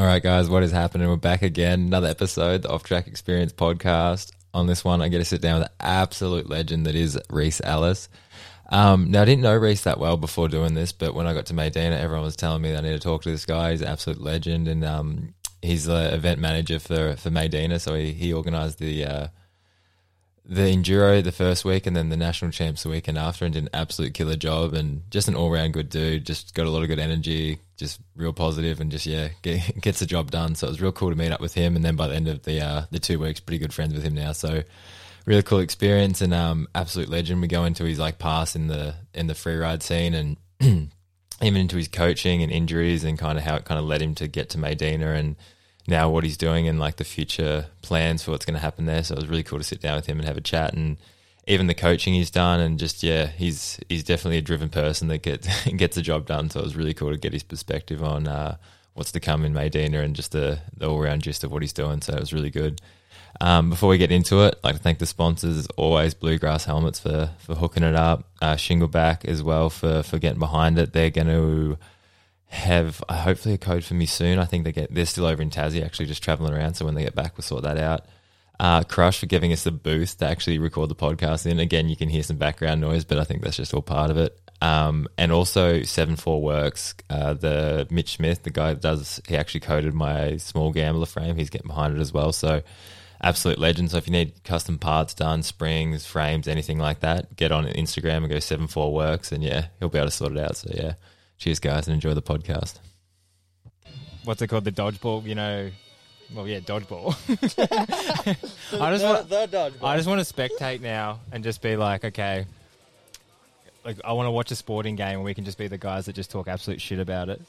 All right, guys, what is happening? We're back again. Another episode, the Off Track Experience podcast. On this one, I get to sit down with an absolute legend that is Rhys Ellis. Um, now, I didn't know Rhys that well before doing this, but when I got to Maydena, everyone was telling me that I need to talk to this guy. He's an absolute legend, and um, he's the event manager for, for Maydena. So he, he organised the uh, the enduro the first week, and then the national champs the weekend after, and did an absolute killer job. And just an all round good dude. Just got a lot of good energy, just real positive, and just yeah, get, gets the job done. So it was real cool to meet up with him. And then by the end of the uh, the two weeks, pretty good friends with him now. So really cool experience and um, absolute legend. We go into his like past in the in the free ride scene and even into his coaching and injuries and kind of how it kind of led him to get to Maydena and now what he's doing and like the future plans for what's going to happen there. So it was really cool to sit down with him and have a chat and even the coaching he's done and just yeah, he's he's definitely a driven person that gets gets the job done. So it was really cool to get his perspective on uh, what's to come in Maydena and just the, the all round gist of what he's doing. So it was really good. Um, before we get into it, I'd like to thank the sponsors as always, Bluegrass Helmets for for hooking it up, uh, Shingleback as well for for getting behind it. They're going to have uh, hopefully a code for me soon. I think they get they're still over in Tassie, actually just traveling around. So when they get back, we'll sort that out. Uh, Crush for giving us the booth to actually record the podcast in. Again, you can hear some background noise, but I think that's just all part of it. Um, and also Seven Four Works, uh, the Mitch Smith, the guy that does, he actually coded my small gambler frame. He's getting behind it as well. So absolute legend. So if you need custom parts done, springs, frames, anything like that, get on Instagram and go Seven Four Works, and yeah, he'll be able to sort it out. So yeah, cheers, guys, and enjoy the podcast. What's it called? The dodgeball, you know. Well, yeah, dodgeball. I just the, want, the dodgeball. I just want to spectate now and just be like, okay, like I want to watch a sporting game and we can just be the guys that just talk absolute shit about it.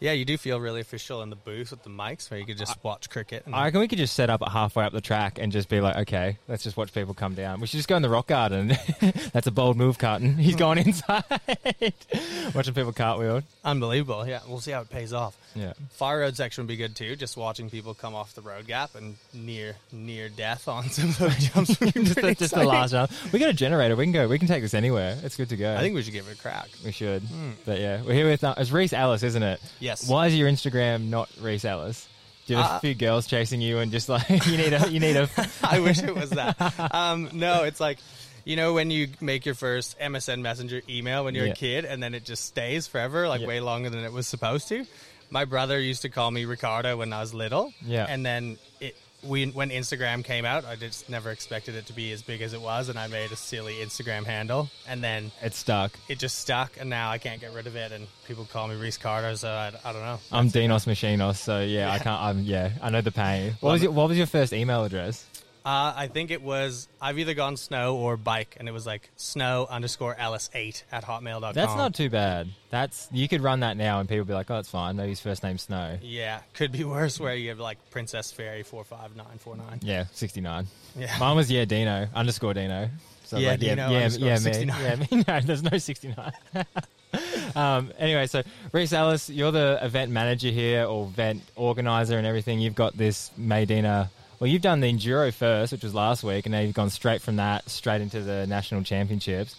Yeah, you do feel really official in the booth with the mics where you could just watch cricket. And I reckon we could just set up halfway up the track and just be like, okay, let's just watch people come down. We should just go in the rock garden. That's a bold move, Carton. He's going inside, watching people cartwheel. Unbelievable. Yeah, we'll see how it pays off. Yeah. Fire road section would be good too. Just watching people come off the road gap and near near death on some of those jumps. would be just, pretty the, just the exciting. last round. We got a generator. We can go. We can take this anywhere. It's good to go. I think we should give it a crack. we should. But yeah, we're here with uh, it's Rhys Ellis, isn't it? Yes. Why is your Instagram not Rhys Ellis? Do you have a Uh, few girls chasing you and just like you need a you need a I wish it was that. Um, no, it's like, you know, when you make your first MSN Messenger email when you're Yeah. a kid and then it just stays forever, like Yeah. way longer than it was supposed to. My brother used to call me Ricardo when I was little. Yeah. And then it, we, when Instagram came out, I just never expected it to be as big as it was, and I made a silly Instagram handle, and then it stuck. it just stuck, and now I can't get rid of it, and people call me Rhys Cardo, so I, I don't know. I'm That's. Dinos Machinos, so yeah, I can't. I'm yeah, I know the pain. What Love was your What was your first email address? Uh, I think it was I've either gone snow or bike, and it was like snow underscore Ellis eight at hotmail.com. That's not too bad. That's you could run that now and people be like, oh, it's fine. Maybe his first name's Snow. Yeah, could be worse. Where you have like Princess Fairy four five nine four nine. Yeah, 69. Yeah, Mine was yeah Dino underscore Dino. So Yeah, like, Dino yeah, underscore yeah, 69. me, yeah, me. No, there's no 69. um, anyway, so Rhys Ellis, you're the event manager here or event organizer and everything. You've got this Maydena. Well, you've done the enduro first, which was last week, and now you've gone straight from that straight into the national championships.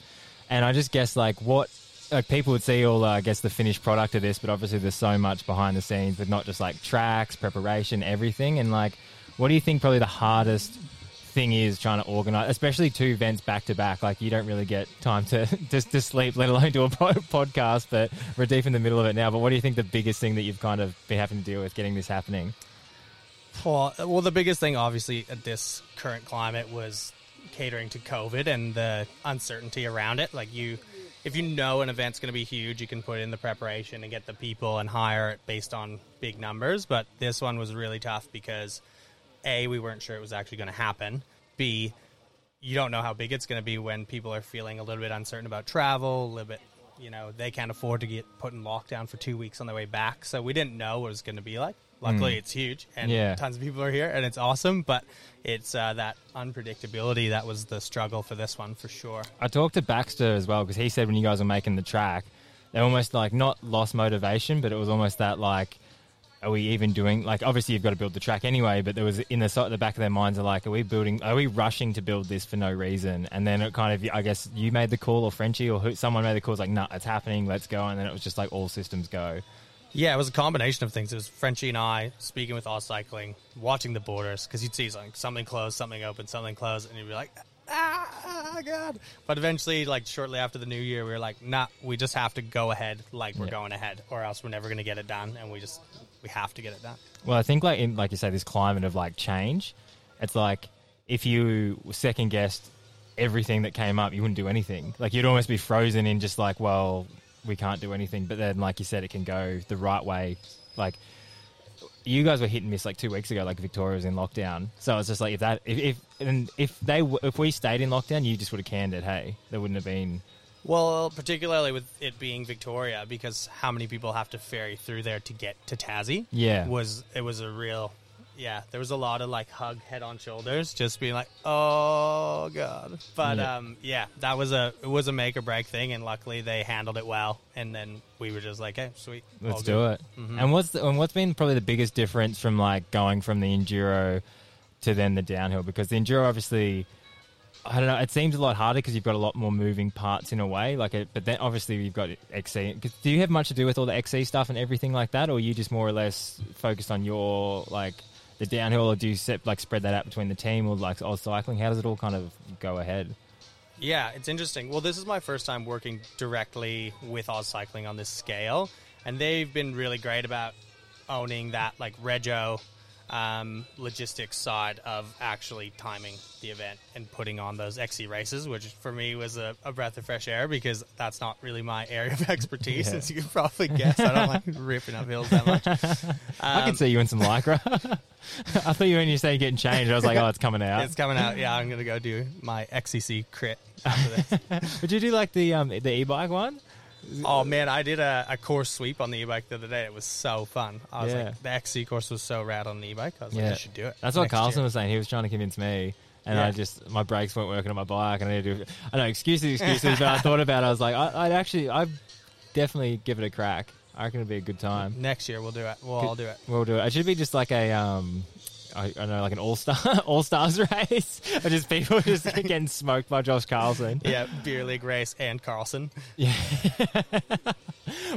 And I just guess like what like people would see all uh, I guess the finished product of this, but obviously there's so much behind the scenes with not just like tracks, preparation, everything. And like, what do you think probably the hardest thing is trying to organize, especially two events back to back? Like, you don't really get time to just to sleep, let alone do a po- podcast. But we're deep in the middle of it now. But what do you think the biggest thing that you've kind of been having to deal with getting this happening? Well, well, the biggest thing obviously at this current climate was catering to COVID and the uncertainty around it. Like you, if you know an event's going to be huge, you can put in the preparation and get the people and hire it based on big numbers. But this one was really tough because a we weren't sure it was actually going to happen. B you don't know how big it's going to be when people are feeling a little bit uncertain about travel, a little bit, you know, they can't afford to get put in lockdown for two weeks on their way back. So we didn't know what it was going to be like. Luckily, it's huge and Yeah. tons of people are here and it's awesome, but it's uh, that unpredictability that was the struggle for this one for sure. I talked to Baxter as well because he said when you guys were making the track, they almost like not lost motivation, but it was almost that like, are we even doing like obviously you've got to build the track anyway, but there was in the side the back of their minds are like, are we building? Are we rushing to build this for no reason? And then it kind of I guess you made the call or Frenchie or who, someone made the call. It's like, nah, it's happening. Let's go. And then it was just like all systems go. Yeah, it was a combination of things. It was Frenchie and I speaking with AusCycling, watching the borders because you'd see something, something closed, something open, something closed, and you'd be like, ah, God. But eventually, like shortly after the new year, we were like, nah, we just have to go ahead like we're Yeah. going ahead, or else we're never going to get it done, and we just we have to get it done. Well, I think like in like you say, this climate of like change, it's like if you second guessed everything that came up, you wouldn't do anything. Like you'd almost be frozen in just like, well, we can't do anything. But then, like you said, it can go the right way. Like you guys were hit and miss like two weeks ago. Like Victoria was in lockdown, so it's just like if that if if and if they w- if we stayed in lockdown, you just would have canned it. Hey, there wouldn't have been. Well, particularly with it being Victoria, because how many people have to ferry through there to get to Tassie? Yeah. was it was a real, yeah. There was a lot of like hug head on shoulders, just being like, oh god. But Yeah. um, yeah, that was a it was a make or break thing, and luckily they handled it well. And then we were just like, hey, sweet, Let's good. do it. And what's the, and what's been probably the biggest difference from like going from the enduro to then the downhill? Because the enduro obviously, I don't know, it seems a lot harder because you've got a lot more moving parts in a way. Like, it, but then obviously you've got XC. Do you have much to do with all the XC stuff and everything like that, or are you just more or less focused on your like the downhill, or do you set, like spread that out between the team or like AusCycling? How does it all kind of go ahead? Yeah, it's interesting. Well, this is my first time working directly with AusCycling on this scale, and they've been really great about owning that like rego um, logistics side of actually timing the event and putting on those XC races, which for me was a, a breath of fresh air because that's not really my area of expertise. Yeah. As you can probably guess, I don't like ripping up hills that much. I Um, could see you in some lycra. I thought you were when you say getting changed, I was like, oh, it's coming out. It's coming out. Yeah, I'm gonna go do my XCC crit after this. Would you do like the um the e-bike one? Oh man, I did a, a course sweep on the e-bike the other day. It was so fun. I was Yeah. like, the XC course was so rad on the e-bike. I was like, I should do it. That's what next Carlson year. was saying. He was trying to convince me, and Yeah. I just my brakes weren't working on my bike, and I needed to. Do I know excuses, excuses, but I thought about it. I was like, I, I'd actually, I'd definitely give it a crack. I reckon it'd be a good time. Next year we'll do it. We'll all do it. We'll do it. It should be just like a um. I, don't know, like an all star all stars race, or just people just getting smoked by Josh Carlson. Yeah, beer league race and Carlson. Yeah.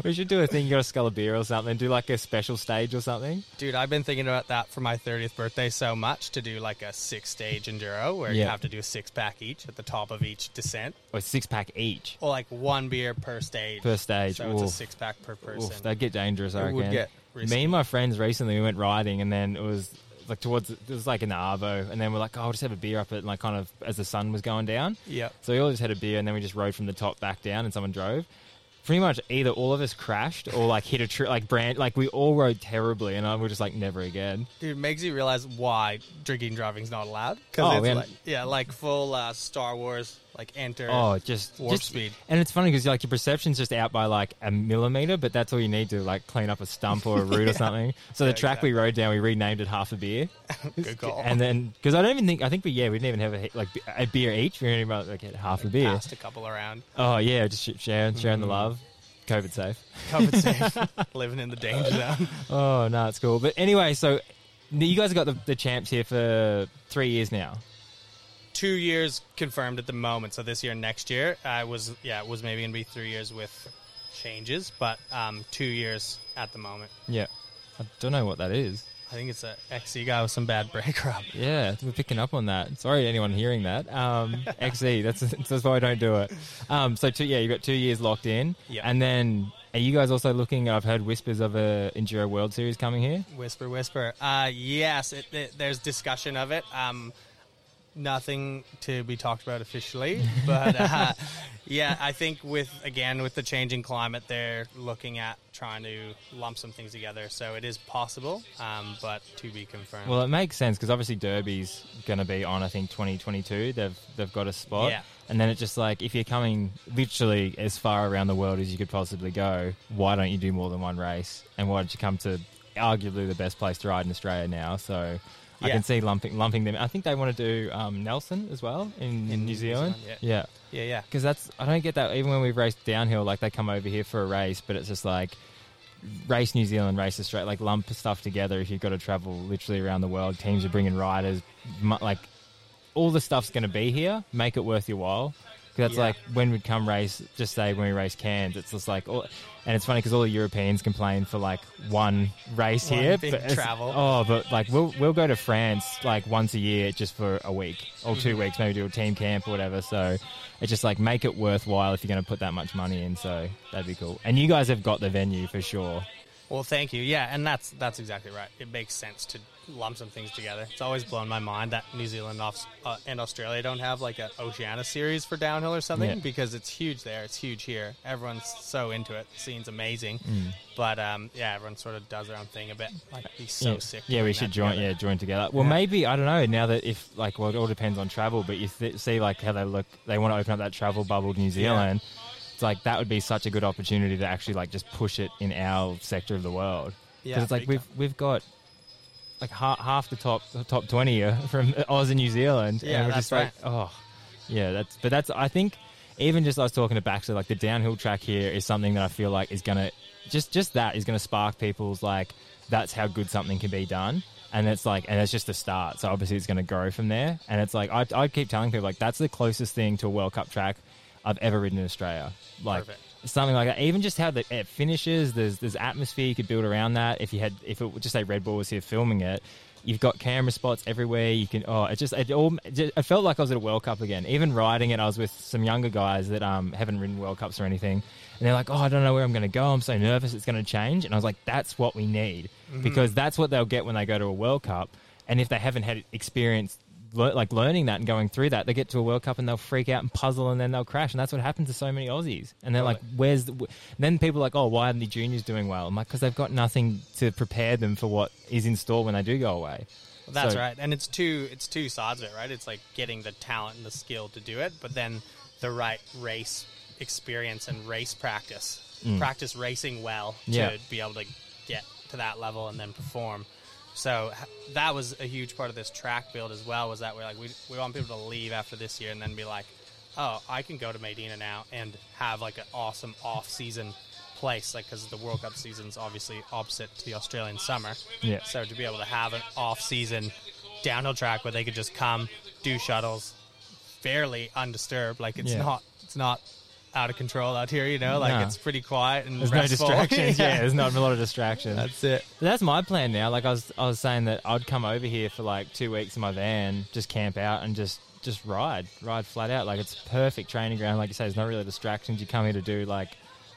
we should do a thing. You got a skull of beer or something. Do like a special stage or something. Dude, I've been thinking about that for my 30th birthday so much to do like a six stage enduro where you have to do a six pack each at the top of each descent, Or six pack each or like one beer per stage. per stage. So it's a six pack per person. Oof, that'd get dangerous. I It reckon. would get Me and my friends recently we went riding, and then it was like towards it was like in the arvo, and then we're like, oh, I'll just have a beer up it, like kind of as the sun was going down. Yep. So we all just had a beer, and then we just rode from the top back down, and someone drove. Pretty much either all of us crashed or like hit a tree, like brand, like we all rode terribly, and I was just like never again. Dude, it makes you realize why drinking and driving's not allowed. Because Oh, it's man. like, yeah, like full uh, Star Wars, like enter. Oh, just Warp just, speed. and it's funny because like your perception's just out by like a millimeter, but that's all you need to like clean up a stump or a root or something. So Yeah, the track we rode down, we renamed it half a beer. Good call. And then, because I don't even think, I think we, yeah, we didn't even have a, like a beer each. We only about like had half a beer. Passed a couple around. Oh yeah, just sh- sharing, sharing the Mm. love. COVID safe. COVID safe. Living in the danger zone. Oh no, it's cool. But anyway, so you guys have got the, the champs here for three years now. Two years confirmed at the moment. So this year, and next year, I was yeah, it was maybe gonna be three years with changes, but um, two years at the moment. Yeah, I don't know what that is. I think it's an XC guy with some bad brake rub. Yeah, we're picking up on that. Sorry, anyone hearing that. Um, XE, that's that's why I don't do it. Um, so two, yeah, you've got two years locked in, Yeah. and then are you guys also looking? I've heard whispers of a enduro World Series coming here. Whisper, whisper. Uh, yes, it, it, there's discussion of it. Um, nothing to be talked about officially, but uh, yeah, I think with again with the changing climate, they're looking at trying to lump some things together. So it is possible, um, but to be confirmed. Well, it makes sense because obviously Derby's going to be on. I think 2022. They've they've got a spot. Yeah. And then it's just like if you're coming literally as far around the world as you could possibly go, why don't you do more than one race? And why did you come to arguably the best place to ride in Australia now? So I can see lumping lumping them. I think they want to do um, Nelson as well in, In New New Zealand. Zealand, yeah. yeah, yeah. Because that's I don't get that even when we've raced downhill, like they come over here for a race, but it's just like race New Zealand, race Australia, like lump stuff together. If you've got to travel literally around the world, teams are bringing riders, like all the stuff's going to be here. Make it worth your while. 'Cause that's Yeah. like when we'd come race, just say when we race Cairns, it's just like, all, and it's funny because all the Europeans complain for like one race One here, big but travel. Oh, but like we'll we'll go to France like once a year just for a week or 2 Mm-hmm. weeks, maybe do a team camp or whatever. So it's just like make it worthwhile if you're going to put that much money in. So that'd be cool. And you guys have got the venue for sure. Well, thank you. Yeah, and that's that's exactly right. It makes sense to lump some things together. It's always blown my mind that New Zealand uh, and Australia don't have like an Oceania series for downhill or something Yeah. because it's huge there. It's huge here. Everyone's so into it. The scene's amazing. Mm. But um, yeah, everyone sort of does their own thing a bit. Like, be so yeah. sick. Yeah, we should join. together. Yeah, join together. Well, Yeah. maybe I don't know. Now that if like, well, it all depends on travel. But you th- see, like how they look, they want to open up that travel bubble to New Zealand. It's like that would be such a good opportunity to actually like just push it in our sector of the world. Because Yeah, it's like we've we've got like half, half the top the top twenty are from Oz and New Zealand. Yeah, and we're that's just like, oh, yeah, that's. But that's I think even just I was talking to Baxter, like the downhill track here is something that I feel like is gonna just just that is gonna spark people's like that's how good something can be done. And it's like, and it's just a start. So obviously, it's going to grow from there. And it's like, I, I keep telling people, like, that's the closest thing to a World Cup track I've ever ridden in Australia. Like, Perfect. Something like that. Even just how the, it finishes, there's there's atmosphere you could build around that. If you had, if it would just say Red Bull was here filming it, you've got camera spots everywhere. You can, oh, it just it all, it, felt like I was at a World Cup again. Even riding it, I was with some younger guys that um haven't ridden World Cups or anything, and they're like, oh, I don't know where I'm going to go. I'm so nervous it's going to change. And I was like, that's what we need because that's what they'll get when they go to a World Cup. And if they haven't had experience le- like learning that and going through that, they get to a World Cup and they'll freak out and puzzle and then they'll crash. And that's what happens to so many Aussies. And they're like, where's the. W-? Then people are like, oh, why aren't the juniors doing well? I'm like, because they've got nothing to prepare them for what is in store when they do go away. Well, that's So- right, and it's two it's two sides of it, right? It's like getting the talent and the skill to do it, but then the right race experience and race practice, practice racing well to Mm. Yeah. be able to get to that level and then perform. So that was a huge part of this track build as well. Was that we're like we we want people to leave after this year and then be like, oh, I can go to Maydena now and have like an awesome off season place, like because the World Cup season's obviously opposite to the Australian summer. Yeah. So to be able to have an off-season downhill track where they could just come, do shuttles, fairly undisturbed, like it's Yeah. not it's not out of control out here, you know, like No. it's pretty quiet and There's no distractions. yeah. there's not a lot of distractions. that's it. But that's my plan now. Like I was, I was saying that I'd come over here for like two weeks in my van, just camp out and just, just ride, ride flat out. Like it's perfect training ground. Like you say, there's not really distractions. You come here to do like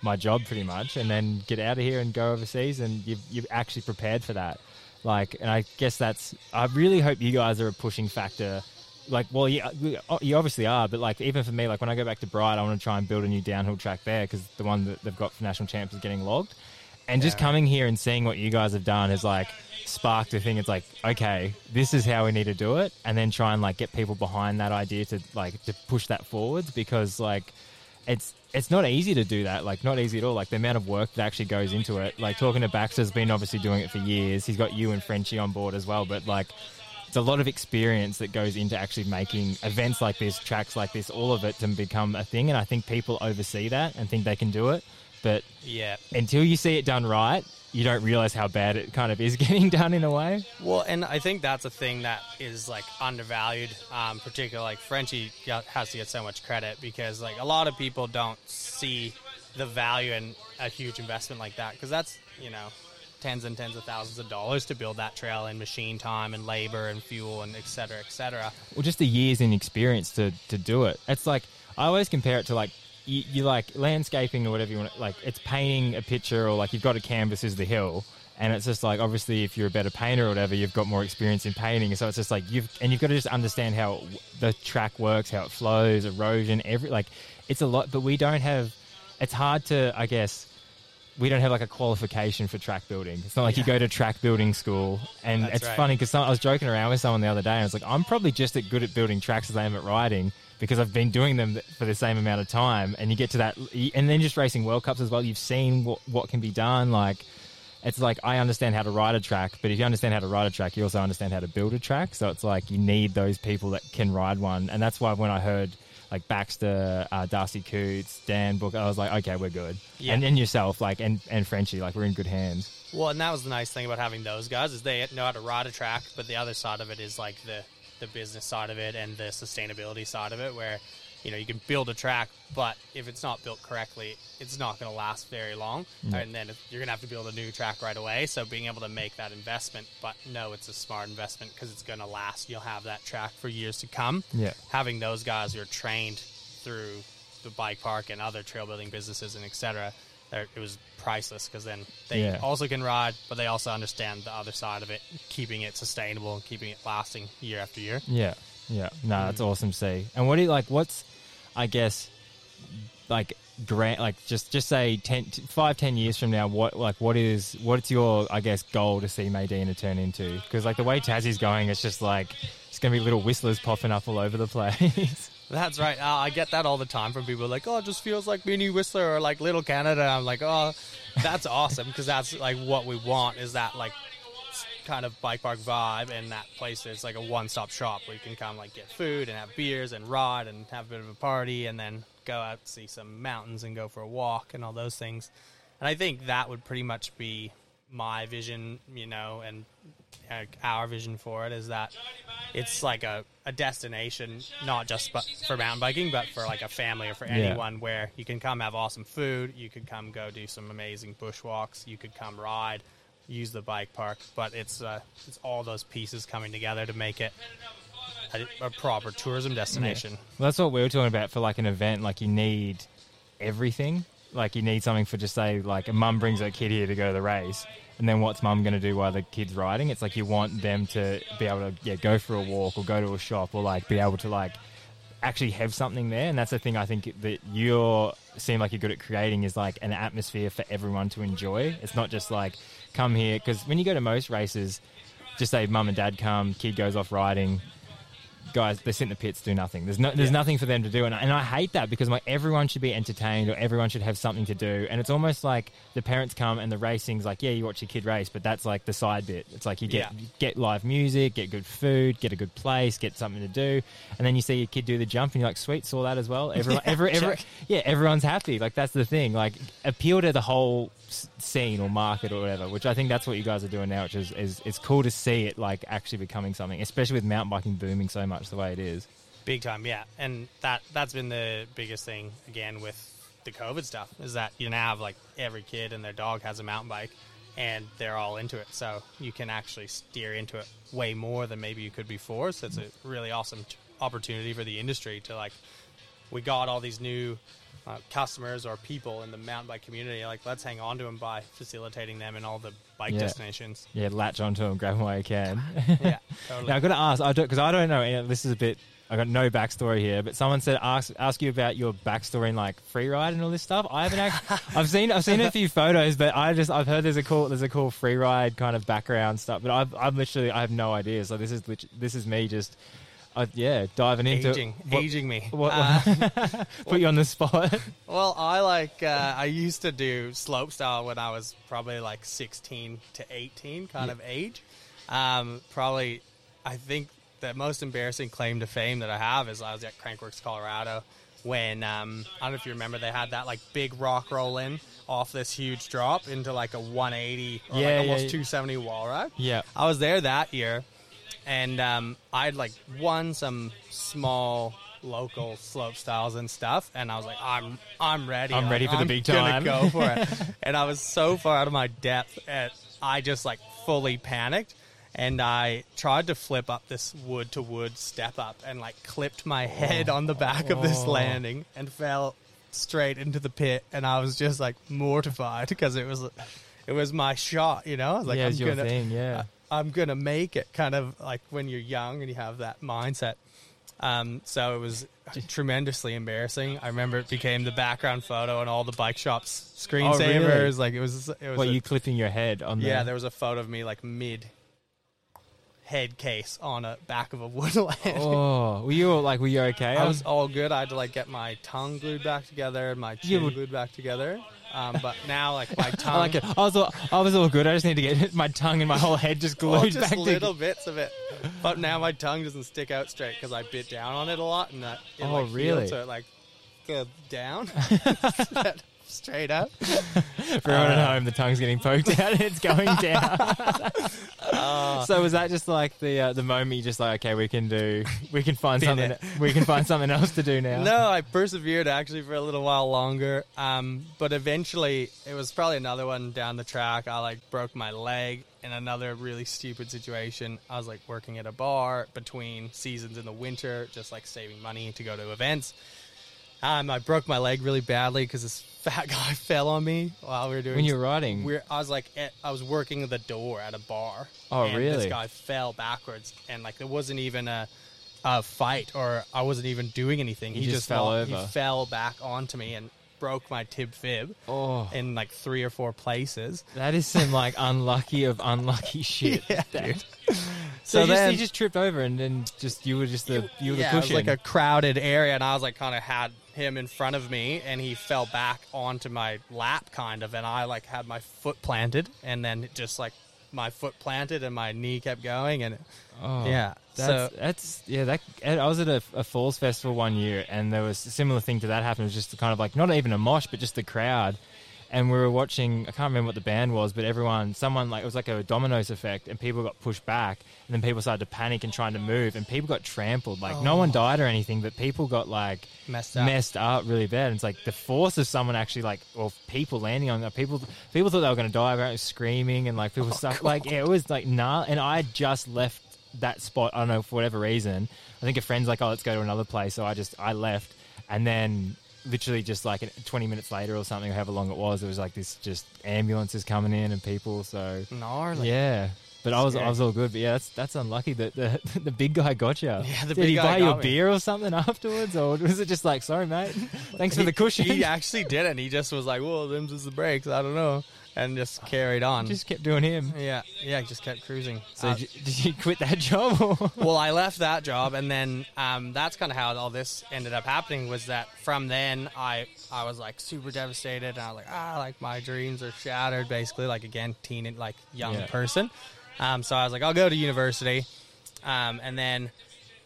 my job pretty much, and then get out of here and go overseas, and you've you've actually prepared for that. Like, and I guess that's. I really hope you guys are a pushing factor. Like, well, uh, you, oh, you obviously are, but like even for me, like when I go back to Bright, I want to try and build a new downhill track there because the one that they've got for national champs is getting logged. And just coming here and seeing what you guys have done has like sparked a thing. It's like, okay, this is how we need to do it, and then try and like get people behind that idea to like to push that forwards because like it's it's not easy to do that. Like not easy at all. Like the amount of work that actually goes into it. Like talking to Baxter's been obviously doing it for years. He's got you and Frenchie on board as well, but like. It's a lot of experience that goes into actually making events like this, tracks like this, all of it to become a thing. And I think people oversee that and think they can do it. But Yeah. until you see it done right, you don't realize how bad it kind of is getting done in a way. Well, and I think that's a thing that is like undervalued. Um, particularly like Frenchie got- has to get so much credit because like a lot of people don't see the value in a huge investment like that because that's you know tens and tens of thousands of dollars to build that trail in machine time and labor and fuel and et cetera, et cetera. Well, just the years in experience to, to do it. It's like, I always compare it to like, you, you like landscaping or whatever you want. Like, it's painting a picture or like you've got a canvas as the hill. And it's just like, obviously, if you're a better painter or whatever, you've got more experience in painting. So it's just like, you've, and you've got to just understand how the track works, how it flows, erosion, every, like, it's a lot, but we don't have, it's hard to, I guess, we don't have like a qualification for track building. It's not like you go to track building school, and That's it's right. funny because I was joking around with someone the other day, and I was like, I'm probably just as good at building tracks as I am at riding because I've been doing them for the same amount of time. And you get to that, and then just racing World Cups as well. You've seen what what can be done. Like, it's like I understand how to ride a track, but if you understand how to ride a track, you also understand how to build a track. So it's like you need those people that can ride one, and that's why when I heard. Like Baxter, uh, Darcy Coots, Dan Book. I was like, okay, we're good. Yeah. And, and yourself, like, and, and Frenchie, like, we're in good hands. Well, and that was the nice thing about having those guys is they know how to ride a track, but the other side of it is like the the business side of it and the sustainability side of it, where you know you can build a track, but if it's not built correctly, it's not going to last very long, and then you're going to have to build a new track right away. So being able to make that investment, but no, it's a smart investment because it's going to last. You'll have that track for years to come. Yeah. having those guys who are trained through the bike park and other trail building businesses and etc. It was priceless because then they Yeah. also can ride, but they also understand the other side of it, keeping it sustainable and keeping it lasting year after year. Yeah, yeah. No, Mm. that's awesome to see. And what do you like? What's, I guess, like grant, like just just say 10, t- five, ten years from now, what like what is what's your I guess goal to see Maydena turn into? Because like the way Tassie's going, it's just like it's gonna be little whistlers popping up all over the place. That's right. Uh, I get that all the time from people like, "Oh, it just feels like Mini Whistler or like Little Canada." I'm like, "Oh, that's awesome," because that's like what we want is that like kind of bike park vibe and that place is like a one-stop shop where you can come like get food and have beers and ride and have a bit of a party and then go out see some mountains and go for a walk and all those things. And I think that would pretty much be my vision, you know, and uh, our vision for it is that it's like a, a destination, not just for mountain biking, but for like a family or for Yeah. anyone where you can come have awesome food, you could come go do some amazing bushwalks, you could come ride, use the bike park, but it's uh, it's all those pieces coming together to make it a, a proper tourism destination. Well, that's what we were talking about for like an event. Like you need everything. Like you need something for just say like a mum brings her kid here to go to the race, and then what's mum going to do while the kid's riding? It's like you want them to be able to yeah go for a walk or go to a shop or like be able to like actually have something there. And that's the thing I think that you're seem like you're good at creating is like an atmosphere for everyone to enjoy. It's not just like come here because when you go to most races, just say mum and dad come, kid goes off riding guys, they sit in the pits, do nothing. There's no, there's Yeah. nothing for them to do, and, and I hate that because like everyone should be entertained or everyone should have something to do, and it's almost like the parents come and the racing's like, yeah, you watch your kid race, but that's like the side bit. It's like you get Yeah. you get live music, get good food, get a good place, get something to do, and then you see your kid do the jump, and you're like, sweet, saw that as well. Everyone, Yeah, every, every, yeah, everyone's happy. Like that's the thing. Like appeal to the whole scene or market or whatever. Which I think that's what you guys are doing now. Which is, is it's cool to see it like actually becoming something, especially with mountain biking booming so much the way it is. Big time, yeah. And that that's been the biggest thing again with the COVID stuff is that you now have like every kid and their dog has a mountain bike and they're all into it. So you can actually steer into it way more than maybe you could before. So it's a really awesome t- opportunity for the industry to like we got all these new uh, customers or people in the mountain bike community. Like, let's hang on to them by facilitating them in all the bike Yeah. destinations. Yeah, latch onto them, grab them while you can. Yeah, totally. Now I've got to ask, I because I don't know. This is a bit. I've got no backstory here, but someone said ask ask you about your backstory in like free ride and all this stuff. I haven't. Act- I've seen I've seen a few photos, but I just I've heard there's a cool there's a cool free ride kind of background stuff. But I've I'm literally I have no idea. So this is this is me just. Uh, yeah, diving into aging, what- aging me. what- Uh, put you on the spot. Well, I like uh, I used to do slope style when I was probably like 16 to 18 kind of age. Um, probably, I think the most embarrassing claim to fame that I have is I was at Crankworx Colorado when um, I don't know if you remember they had that like big rock roll in off this huge drop into like a 180 or Yeah, like almost yeah. 270 wall ride. yeah, I was there that year, and um, I'd like won some small local slope styles and stuff, and I was like, I'm I'm ready. I'm ready for the big time. Go for it. and I was so far out of my depth, and I just like fully panicked. And I tried to flip up this wood to wood step up and like clipped my head on the back of this Oh. landing and fell straight into the pit. And I was just like mortified because it was it was my shot, you know. I was like, yeah, I'm gonna, thing. Yeah, I'm gonna make it. Kind of like when you're young and you have that mindset. Um, so it was tremendously embarrassing. I remember it became the background photo on all the bike shops screensavers. Oh, really? Like it was. It was. what a- you clipping your head on? The Yeah, the, there was a photo of me like mid head case on a back of a woodland. Oh, were you all, like? Were you okay? I was all good. I had to like get my tongue glued back together, and my chin would- glued back together. Um, but now like my tongue, I like it. I was all, I was all good. I just need to get my tongue and my whole head just glued Oh, just back little together. bits of it. But now my tongue doesn't stick out straight because I bit down on it a lot, and that it Oh, like healed, really? so it like goes down straight up. For everyone at home, the tongue's getting poked out and it's going down. Uh, so was that just like the uh, the moment you just like okay we can do we can find something we can find something else to do now. No, I persevered actually for a little while longer. Um, but eventually, it was probably another one down the track. I like broke my leg in another really stupid situation. I was like working at a bar between seasons in the winter, just like saving money to go to events. Um, I broke my leg really badly because this fat guy fell on me while we were doing. when you're riding. we're, I was like, at, I was working the door at a bar. Oh, and really? This guy fell backwards, and like there wasn't even a, a fight, or I wasn't even doing anything. He just fell over. He fell back onto me and broke my tib fib oh, in like three or four places. that is some like unlucky of unlucky shit. Yeah, dude. So, So you just, then- you just tripped over and then just you were just the you were yeah, the it was cushion. like a crowded area, and I was like kind of had him in front of me, and he fell back onto my lap, kind of, and I like had my foot planted, and then it just like my foot planted, and my knee kept going, and Oh, yeah, That's, so that's yeah. That I was at a, a falls festival one year, and there was a similar thing to that happen. It was just kind of like not even a mosh, but just the crowd. And we were watching. I can't remember what the band was, but everyone, someone like it was like a dominoes effect, and people got pushed back, and then people started to panic and trying to move, and people got trampled. Like no one oh. died or anything, but people got like messed up. messed up really bad. And it's like the force of someone actually like, or people landing on that. People, people thought they were going to die. Apparently, screaming and like people oh, stuff. Like it was like nah. And I just left that spot. I don't know for whatever reason. I think a friend's like, oh, let's go to another place. So I just I left, and then literally just like 20 minutes later or something, however long it was, it was like this just ambulances coming in and people. So Gnarly. yeah. But I was. I was all good. But yeah, that's that's unlucky that the the big guy got you. Yeah, the Did big he guy buy you a me. beer or something afterwards, or was it just like, sorry, mate, thanks for the cushion? He actually didn't. He just was like, "Well, them's is the brakes." I don't know, and just carried on. just kept doing him. yeah, yeah, just kept cruising. So Uh, did, you, did you quit that job? Or? well, I left that job, and then um, that's kind of how all this ended up happening. Was that from then I I was like super devastated, and I was like, ah, like my dreams are shattered, basically, like again, teen and like young Yeah. person. Um, so I was like, I'll go to university, um, and then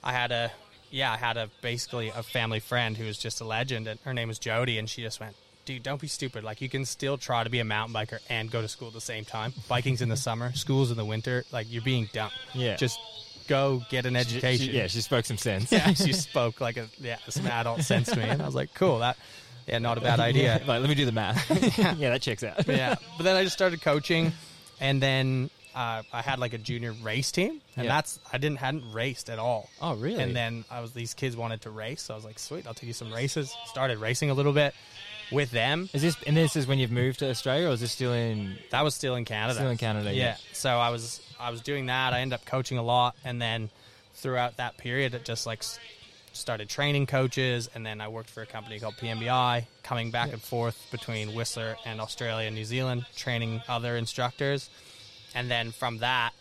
I had a yeah, I had a basically a family friend who was just a legend, and her name was Jody, and she just went. Dude, don't be stupid. Like you can still try to be a mountain biker and go to school at the same time. Biking's in the summer, school's in the winter. Like you're being dumb. Yeah. Just go get an education. she- yeah, she spoke some sense. yeah, she spoke like a yeah, some adult sense to me, and I was like, cool, that yeah, not a bad idea. like, let me do the math. yeah, that checks out. yeah, but then I just started coaching, and then uh, I had like a junior race team, and Yeah. that's I didn't hadn't raced at all. Oh, really? And then I was these kids wanted to race, so I was like, sweet, I'll take you some races. Started racing a little bit with them. is this and this is when you've moved to Australia, or is this still in That was still in Canada. still in Canada? yeah. So I was I was doing that. I ended up coaching a lot, and then throughout that period, it just like started training coaches, and then I worked for a company called PMBI, coming back and forth between Whistler and Australia and New Zealand, training other instructors, and then from that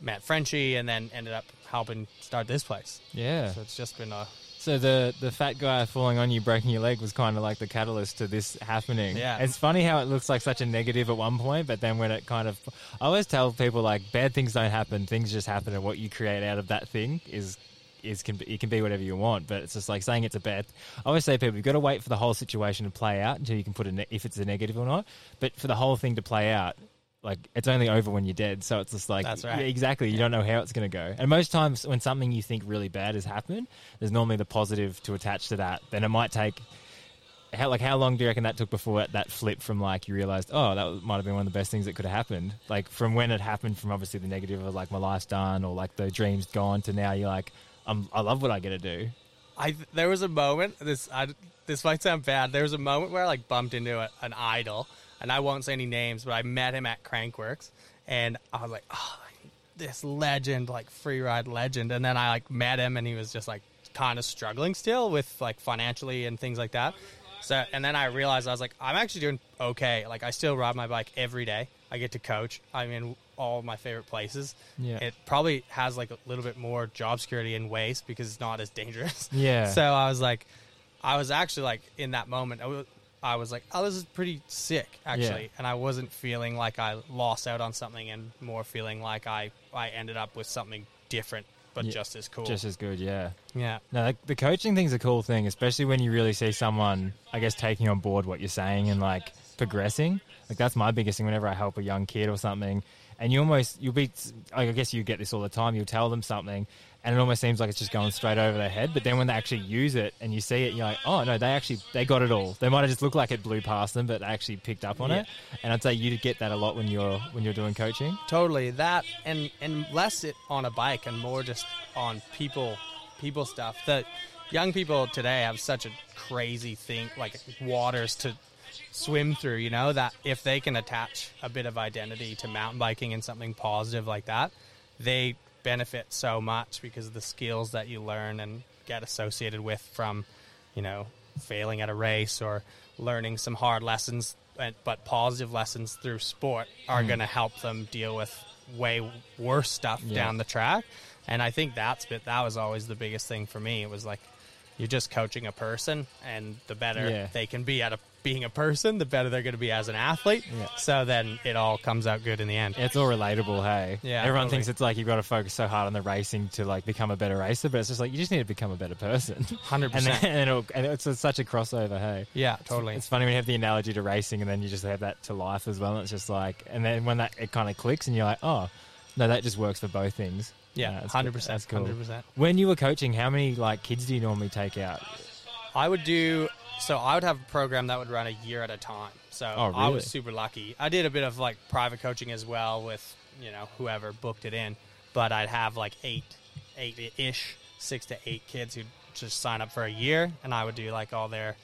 met Frenchie, and then ended up helping start this place. yeah. So it's just been a So the the fat guy falling on you, breaking your leg, was kind of like the catalyst to this happening. Yeah. it's funny how it looks like such a negative at one point, but then when it kind of, I always tell people like bad things don't happen, things just happen, and what you create out of that thing is. Is can be, it can be whatever you want, but it's just like saying it's a bad. I always say to people, you've got to wait for the whole situation to play out until you can put a ne- if it's a negative or not. But for the whole thing to play out, like it's only over when you're dead. So it's just like That's right. yeah, exactly. You don't know how it's going to go. And most times when something you think really bad has happened, there's normally the positive to attach to that. Then it might take how like how long do you reckon that took before that, that flip from like you realized oh that might have been one of the best things that could have happened like from when it happened from obviously the negative of like my life's done or like the dreams gone to now you're like I'm, I love what I get to do. I there was a moment. This I, this might sound bad. There was a moment where I like bumped into a, an idol, and I won't say any names, but I met him at Crankworx, and I was like, oh, this legend, like free ride legend. And then I like met him, and he was just like kind of struggling still with like financially and things like that. So and then I realized I was like, I'm actually doing okay. Like I still ride my bike every day. I get to coach. I'm in all my favorite places. Yeah. It probably has like a little bit more job security and waste because it's not as dangerous. Yeah. So I was like, I was actually like in that moment, I was, I was like, oh, this is pretty sick actually, Yeah. and I wasn't feeling like I lost out on something, and more feeling like I I ended up with something different, but Yeah. just as cool. Just as good, yeah. yeah. No, like, the coaching thing's a cool thing, especially when you really see someone, I guess, taking on board what you're saying and like progressing. Like that's my biggest thing. Whenever I help a young kid or something, and you almost you'll be. I guess you get this all the time. You'll tell them something, and it almost seems like it's just going straight over their head. But then when they actually use it and you see it, you're like, oh no, they actually they got it all. They might have just looked like it blew past them, but they actually picked up on Yeah. it. And I'd say you get that a lot when you're when you're doing coaching. Totally that, and and less it on a bike and more just on people, people stuff. That young people today have such a crazy thing, like waters to swim through. You know that if they can attach a bit of identity to mountain biking and something positive like that, they benefit so much because of the skills that you learn and get associated with from, you know, failing at a race or learning some hard lessons, but- but positive lessons through sport are hmm. going to help them deal with way worse stuff Yeah. down the track. And I think that's bit that was always the biggest thing for me. It was like you're just coaching a person, and the better Yeah. they can be at a, being a person, the better they're going to be as an athlete. Yeah. So then it all comes out good in the end. It's all relatable, hey. Yeah, Everyone totally. thinks it's like you've got to focus so hard on the racing to like become a better racer, but it's just like you just need to become a better person. 100%. And, then, and, it's such a crossover, hey. Yeah, totally. It's funny when you have the analogy to racing, and then you just have that to life as well. And it's just like, and then when that it kind of clicks, and you're like, oh, no, that just works for both things. Yeah, hundred percent. That's cool. Hundred percent. When you were coaching, how many like kids do you normally take out? I would do so. I would have a program that would run a year at a time. So Oh, I was super lucky. I did a bit of like private coaching as well with you know whoever booked it in, but I'd have like eight, eight ish, six to eight kids who just sign up for a year, and I would do like all their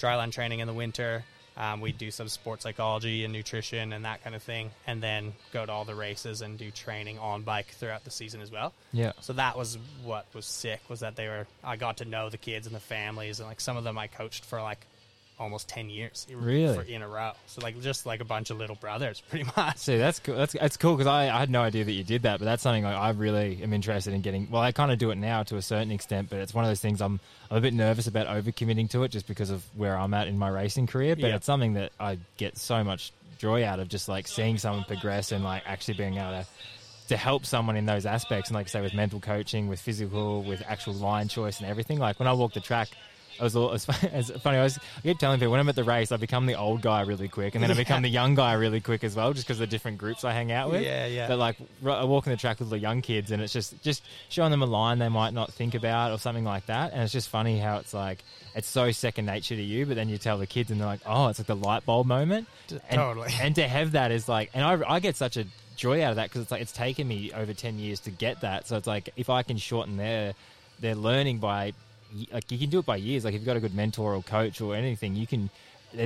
dryland training in the winter. Um, we'd do some sports psychology and nutrition and that kind of thing, and then go to all the races and do training on bike throughout the season as well. Yeah. So that was what was sick was that they were I got to know the kids and the families and like some of them I coached for like almost 10 years Really? for, in a row. So like just like a bunch of little brothers pretty much. See, that's cool. That's that's cool because I, I had no idea that you did that, but that's something like, I really am interested in getting. Well, I kind of do it now to a certain extent, but it's one of those things I'm I'm a bit nervous about overcommitting to it just because of where I'm at in my racing career. But Yeah. it's something that I get so much joy out of, just like seeing someone progress and like actually being able to to help someone in those aspects. And like I say, with mental coaching, with physical, with actual line choice and everything. Like when I walk the track. I was, all, it's it's funny. I, was, I keep telling people when I'm at the race, I become the old guy really quick, and then I become the young guy really quick as well, just because of the different groups I hang out with. Yeah, yeah. But like, I walk in the track with the young kids, and it's just just showing them a line they might not think about or something like that. And it's just funny how it's like it's so second nature to you, but then you tell the kids, and they're like, "Oh, it's like the light bulb moment." And, totally. And to have that is like, and I I get such a joy out of that because it's like it's taken me over ten years to get that. So it's like if I can shorten their their learning by like you can do it by years. Like if you've got a good mentor or coach or anything, you can.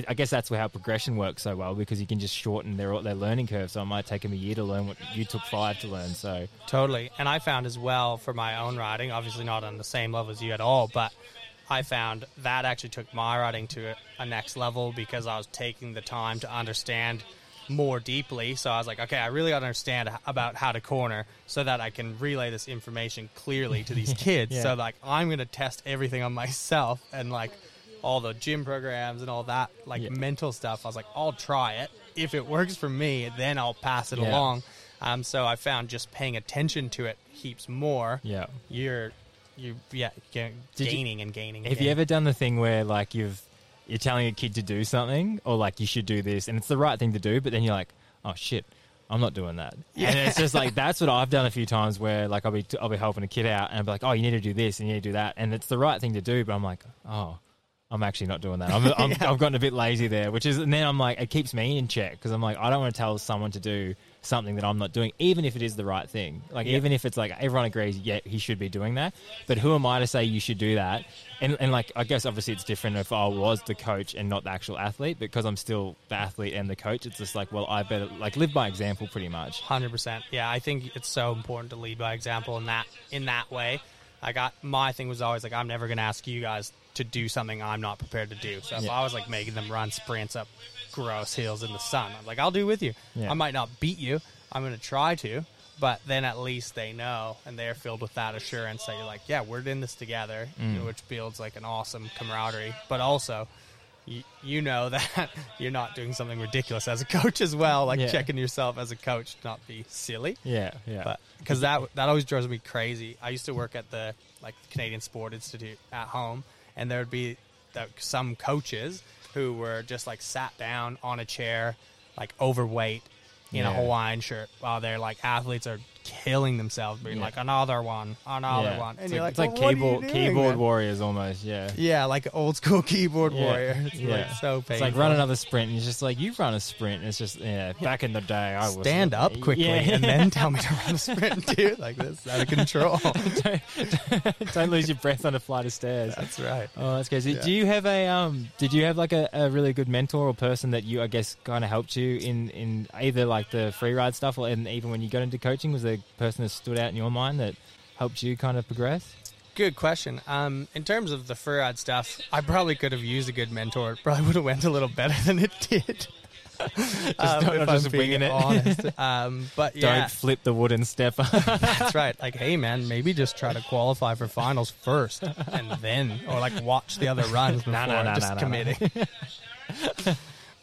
I guess that's where how progression works so well because you can just shorten their their learning curve. So it might take them a year to learn what you took five to learn. So Totally. And I found as well for my own riding, obviously not on the same level as you at all, but I found that actually took my riding to a, a next level because I was taking the time to understand more deeply. So I was like, okay, I really understand about how to corner so that I can relay this information clearly to these kids. Yeah. So like I'm going to test everything on myself and like all the gym programs and all that like Yeah. mental stuff. I was like, I'll try it. If it works for me, then I'll pass it Yeah. along. Um, so I found just paying attention to it heaps more. yeah. You're, you yeah, ga- Did you- gaining and gaining. Have you ever done the thing where like you've you're telling a kid to do something or like you should do this and it's the right thing to do, but then you're like, oh shit, I'm not doing that. And it's just like that's what I've done a few times where like I'll be I'll be helping a kid out and I'll be like, oh, you need to do this and you need to do that, and it's the right thing to do, but I'm like, oh. I'm actually not doing that. I'm, I'm, I've gotten a bit lazy there, which is, and then I'm like, it keeps me in check because I'm like, I don't want to tell someone to do something that I'm not doing, even if it is the right thing. Like, Yeah. even if it's like everyone agrees, yeah, he should be doing that. But who am I to say you should do that? And, and like, I guess obviously it's different if I was the coach and not the actual athlete, because I'm still the athlete and the coach. It's just like, well, I better like live by example, pretty much. Hundred percent. Yeah, I think it's so important to lead by example in that in that way. I got my thing was always like I'm never going to ask you guys to do something I'm not prepared to do. So if Yeah. I was like making them run sprints up gross hills in the sun, I'm like I'll do with you. Yeah. I might not beat you. I'm going to try to, but then at least they know and they're filled with that assurance that you're like, yeah, we're in this together, you Mm. know, which builds like an awesome camaraderie. But also. You, you know that you're not doing something ridiculous as a coach as well, like Yeah. checking yourself as a coach not be silly Yeah, yeah. because that that always drives me crazy. I used to work at the like Canadian Sport Institute at home, and there would be the, some coaches who were just like sat down on a chair, like overweight, in a Hawaiian shirt while their like athletes are killing themselves, being Yeah. like another one, another Yeah. one, and It's you're like, like, it's like "Well, what are you keyboard doing, keyboard man?" warriors almost. Yeah. Yeah, like old school keyboard Yeah. warrior. It's Yeah. like so painful. It's like run another sprint, and you're just like, you run a sprint. And it's just, yeah, back in the day, I was. Stand up quickly Yeah. and then tell me to run a sprint, dude. Like this, out of control. don't, don't lose your breath on a flight of stairs. That's right. Oh, that's crazy. Yeah. Do you have a um? Did you have like a, a really good mentor or person that you, I guess, kind of helped you in in either like the free ride stuff, or and even when you got into coaching, was there a person that stood out in your mind that helped you kind of progress? Good question. Um, in terms of the freeride stuff, I probably could have used a good mentor. It probably would have went a little better than it did. just not- not just winging it. honest. Um, but yeah, Don't flip the wooden stepper. that's right. Like, hey man, maybe just try to qualify for finals first, and then, or like watch the other runs before No, no, no, just committing.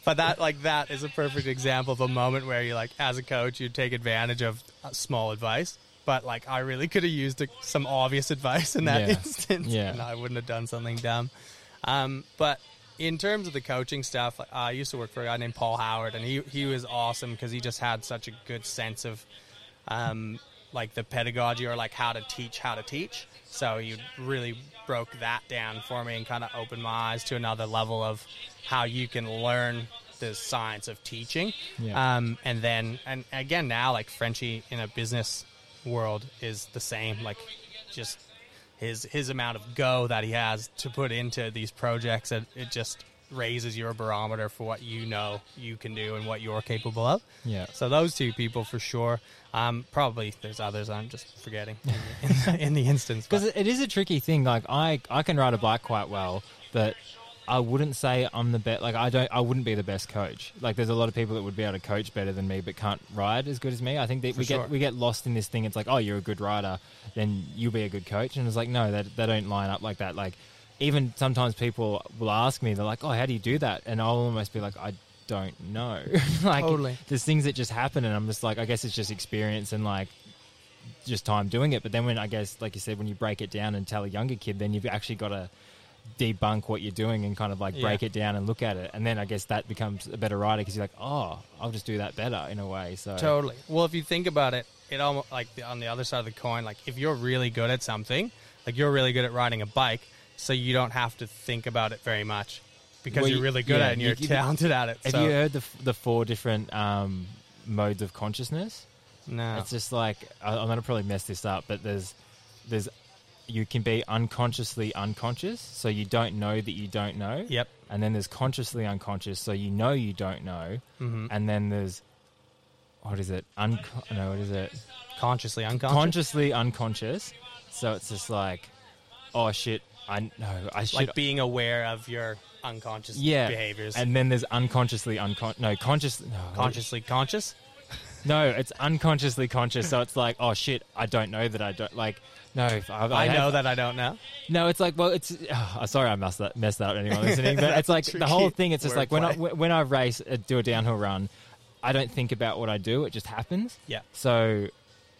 But that, like, that is a perfect example of a moment where you, like, as a coach, you take advantage of uh, small advice. But like, I really could have used a, some obvious advice in that Yeah. instance, Yeah. and I wouldn't have done something dumb. Um, but in terms of the coaching stuff, uh, I used to work for a guy named Paul Howard, and he he was awesome because he just had such a good sense of um, like the pedagogy or like how to teach how to teach. So you really broke that down for me and kind of opened my eyes to another level of how you can learn the science of teaching. Yeah. Um, and then, and again, now like Frenchie in a business world is the same. Like just his his amount of go that he has to put into these projects, it, it just raises your barometer for what you know you can do and what you're capable of. yeah. So those two people for sure. Um, probably there's others I'm just forgetting in the, in the, in the instance. Because it is a tricky thing. Like I, I can ride a bike quite well, but I wouldn't say I'm the best. Like I don't, I wouldn't be the best coach. Like there's a lot of people that would be able to coach better than me, but can't ride as good as me. I think that For we sure. get we get lost in this thing. It's like, oh, you're a good rider, then you'll be a good coach, and it's like, no, that they don't line up like that. Like even sometimes people will ask me, they're like, oh, how do you do that? And I'll almost be like, I don't know. like Totally. there's things that just happen, and I'm just like, I guess it's just experience and like just time doing it. But then when I guess, like you said, when you break it down and tell a younger kid, then you've actually got to debunk what you're doing and kind of like break Yeah. it down and look at it. And then I guess that becomes a better rider because you're like, oh, I'll just do that better in a way. So Totally. Well, if you think about it, it almost like the, on the other side of the coin, like if you're really good at something, like you're really good at riding a bike, so you don't have to think about it very much because Well, you're really good yeah, at it and you- you're you- talented at it. Have so, you heard the, the four different um, modes of consciousness? No. It's just like I, I'm gonna probably mess this up, but there's there's you can be unconsciously unconscious, so you don't know that you don't know. Yep. And then there's consciously unconscious, so you know you don't know. Mm-hmm. And then there's what is it? Unco- no, what is it? Consciously unconscious. Consciously unconscious. So it's just like, oh shit, I know I should. like being aware of your unconscious yeah, behaviors. And then there's unconsciously unconscious. No, conscious. No, consciously conscious. No, it's unconsciously conscious. So it's like, oh shit, I don't know that I don't like. No, I, I, have- know that I don't know. No, it's like, well, it's. Oh, sorry, I messed that messed that up. Anyone listening, but it's like the whole thing. It's just like when I when I race, uh, do a downhill run, I don't think about what I do. It just happens. Yeah. So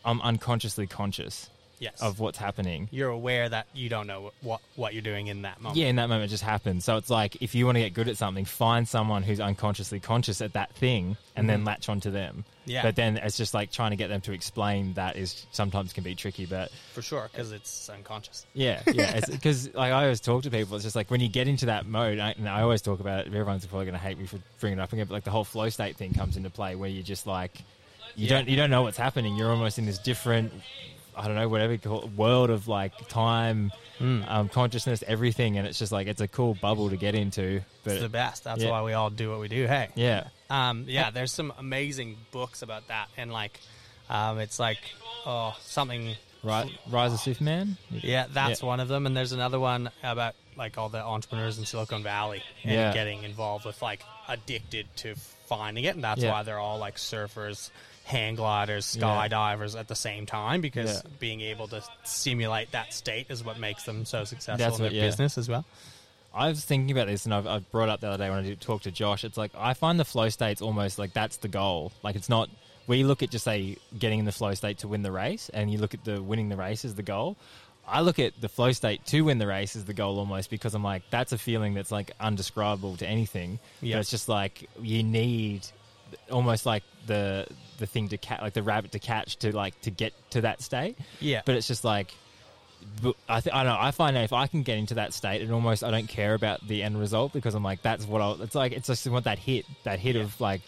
I'm unconsciously conscious Yes. of what's happening. you're aware that you don't know what what you're doing in that moment. Yeah, in that moment, it just happens. So it's like if you want to get good at something, find someone who's unconsciously conscious at that thing, and mm-hmm. then latch onto them. Yeah. But then it's just like trying to get them to explain that is sometimes can be tricky. But For sure, because it's unconscious. Yeah, yeah. Because like I always talk to people, it's just like when you get into that mode, I, and I always talk about it. Everyone's probably going to hate me for bringing it up again, but like the whole flow state thing comes into play, where you're just like you Yeah. don't you don't know what's happening. You're almost in this different, I don't know, whatever you call it, world of like time, Hmm. um, consciousness, everything, and it's just like it's a cool bubble to get into. But It's the best. That's yeah. why we all do what we do. Hey. yeah, Um, yeah, there's some amazing books about that, and like, um, it's like, oh, something. right, Rise of Superman. Yeah, that's Yeah. one of them, and there's another one about like all the entrepreneurs in Silicon Valley and Yeah. getting involved with like addicted to finding it, and that's why they're all like surfers, hang gliders, Yeah. skydivers at the same time because Yeah. being able to simulate that state is what makes them so successful That's in what- their yeah. business as well. I was thinking about this, and I've, I've brought up the other day when I did talk to Josh. It's like I find the flow state's almost like that's the goal. Like it's not. We look at just say getting in the flow state to win the race, and you look at the winning the race as the goal. I look at the flow state to win the race as the goal almost because I'm like that's a feeling that's like undescribable to anything. Yeah. But it's just like you need almost like the the thing to catch, like the rabbit to catch to like to get to that state. Yeah. But it's just like, I th- I don't know. I find that if I can get into that state, and almost I don't care about the end result because I'm like, that's what I. It's like it's just want that hit, that hit Yeah. of like.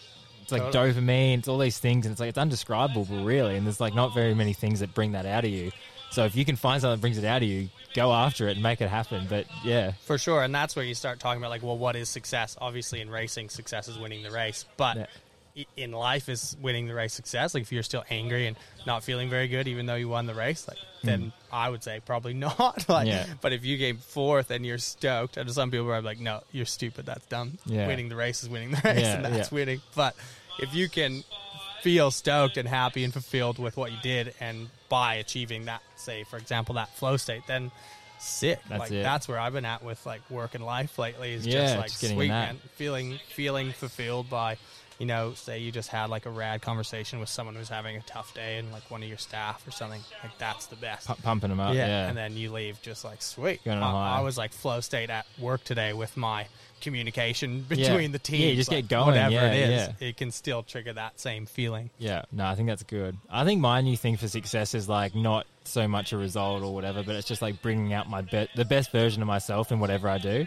It's like Totally. dopamine. It's all these things, and it's like it's undescribable, really. And there's like not very many things that bring that out of you. So if you can find something that brings it out of you, go after it and make it happen. But yeah, For sure, and that's where you start talking about like, well, what is success? Obviously, in racing, success is winning the race, but Yeah. In life, is winning the race success? Like, if you're still angry and not feeling very good, even though you won the race, like, then I would say probably not. like, Hmm. Yeah. but if you came fourth and you're stoked, and some people are like, no, you're stupid. That's dumb. Yeah. Winning the race is winning the race, Yeah, and that's winning. But if you can feel stoked and happy and fulfilled with what you did, and by achieving that, say, for example, that flow state, then sick. That's like it. that's where I've been at with like work and life lately. Is just like just sweet man, feeling feeling fulfilled by, you know, say you just had like a rad conversation with someone who's having a tough day and like one of your staff or something. Like that's the best. pu- pumping them up. Yeah, and then you leave just like sweet. Going on a I. I was like flow state at work today with my communication Yeah. between the Yeah, you just like, get going, Whatever yeah, it is, yeah. it can still trigger that same feeling. Yeah, no, I think that's good. I think my new thing for success is like not so much a result or whatever, but it's just like bringing out my be- the best version of myself in whatever I do,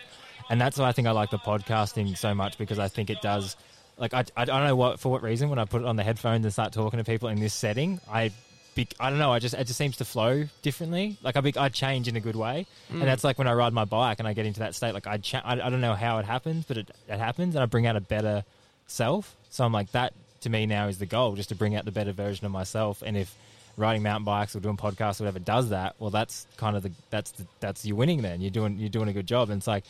and that's why I think I like the podcasting so much because I think it does. Like I, I, I don't know what for what reason when I put it on the headphones and start talking to people in this setting, I. Be, I don't know. I just it just seems to flow differently. Like I be, I change in a good way, and mm. that's like when I ride my bike and I get into that state. Like I cha- I, I don't know how it happens, but it, it happens, and I bring out a better self. So I'm like that to me now is the goal, just to bring out the better version of myself. And if riding mountain bikes or doing podcasts or whatever does that, well, that's kind of the that's the, that's you winning. Then you're doing you're doing a good job. And it's like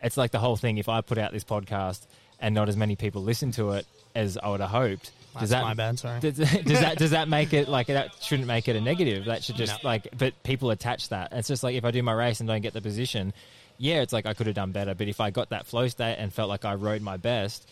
it's like the whole thing. If I put out this podcast and not as many people listen to it as I would have hoped, does That's that my bad. Sorry. does, does that does that make it like that shouldn't make it a negative? That should just No. like but people attach that. It's just like if I do my race and don't get the position, yeah, it's like I could have done better. But if I got that flow state and felt like I rode my best,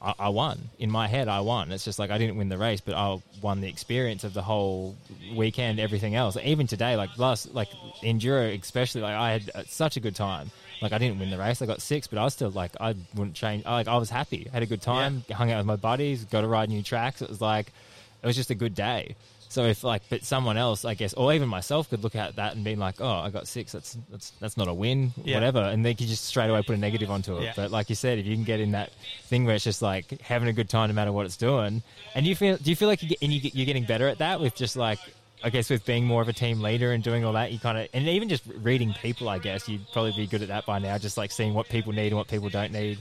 I, I won. In my head, I won. It's just like I didn't win the race, but I won the experience of the whole weekend, everything else. Even today, like last, like enduro, especially, like I had uh, such a good time. Like I didn't win the race, I got six, but I was still like I wouldn't change. Like I was happy, had a good time, hung out with my buddies, got to ride new tracks. It was like it was just a good day. So if like, but someone else, I guess, or even myself, could look at that and be like, "Oh, I got six. That's that's that's not a win, Yeah. whatever," and they could just straight away put a negative onto it. Yeah. But like you said, if you can get in that thing where it's just like having a good time no matter what it's doing, and you feel, do you feel like you get, and you get, you're getting better at that with just like, I guess, with being more of a team leader and doing all that, you kind of, and even just reading people, I guess, you'd probably be good at that by now, just like seeing what people need and what people don't need,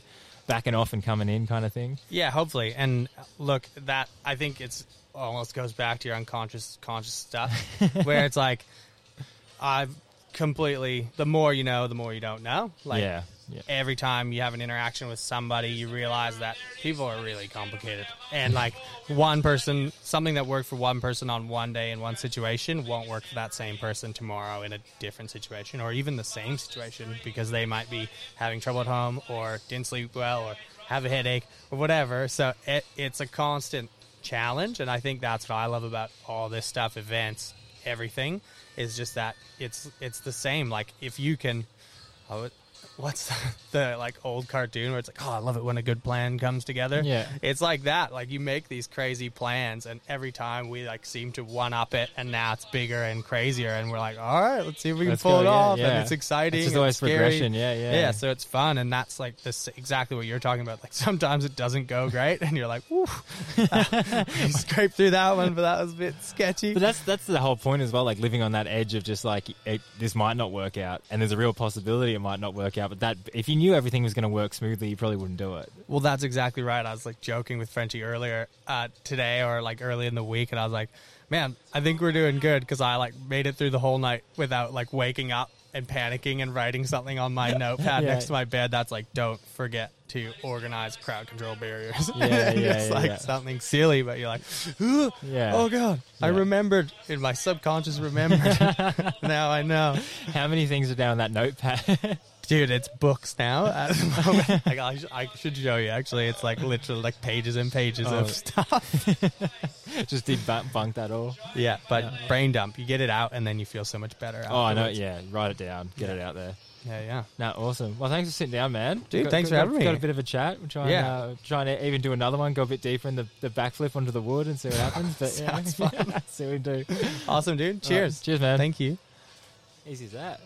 backing off and coming in, kind of thing. Yeah, hopefully. And look, that I think it's almost goes back to your unconscious conscious stuff, where it's like I've completely. The more you know, the more you don't know. Like yeah, yeah. every time you have an interaction with somebody, you realize that people are really complicated. And like one person, something that worked for one person on one day in one situation won't work for that same person tomorrow in a different situation or even the same situation because they might be having trouble at home or didn't sleep well or have a headache or whatever. So it, it's a constant challenge. And I think that's what I love about all this stuff, events, everything is just that it's, it's the same. Like if you can, what's the like old cartoon where it's like, oh, I love it when a good plan comes together. Yeah. it's like that. Like you make these crazy plans, and every time we like seem to one up it, and now it's bigger and crazier, and we're like, all right, let's see if we can Let's pull go, it yeah, off, yeah. and it's exciting. It's always scary. progression, yeah, yeah. yeah. So it's fun, and that's like this exactly what you're talking about. Like sometimes it doesn't go great, and you're like, woo, you scraped through that one, but that was a bit sketchy. But that's that's the whole point as well. Like living on that edge of just like it, this might not work out, and there's a real possibility it might not work out. But that if you knew everything was going to work smoothly, you probably wouldn't do it. Well, that's exactly right. I was like joking with Frenchie earlier uh, today, or like early in the week, and I was like, "Man, I think we're doing good because I like made it through the whole night without like waking up and panicking and writing something on my notepad Yeah. next to my bed. That's like, don't forget to organize crowd control barriers. Yeah, yeah, it's yeah, like yeah. something silly, but you're like, "Ooh, Yeah. oh god, I remembered in my subconscious remembered. now I know." How many things are down that notepad? Dude, it's books now at the moment. like, I, sh- I should show you. Actually, it's like literally like pages and pages Oh. of stuff. just debunk bunk that all. Yeah, but brain dump, you get it out, and then you feel so much better. Oh, I know. afterwards. Yeah, write it down, get it out there. Yeah, yeah. No, awesome. Well, thanks for sitting down, man. Dude, Got- thanks got- for having got, me. Got a bit of a chat. We'll try Yeah. uh, try and even do another one. Go a bit deeper in the, the backflip onto the wood and see what happens. But yeah, see what we do. Awesome, dude. Cheers. right. cheers, man. Thank you. Easy as that.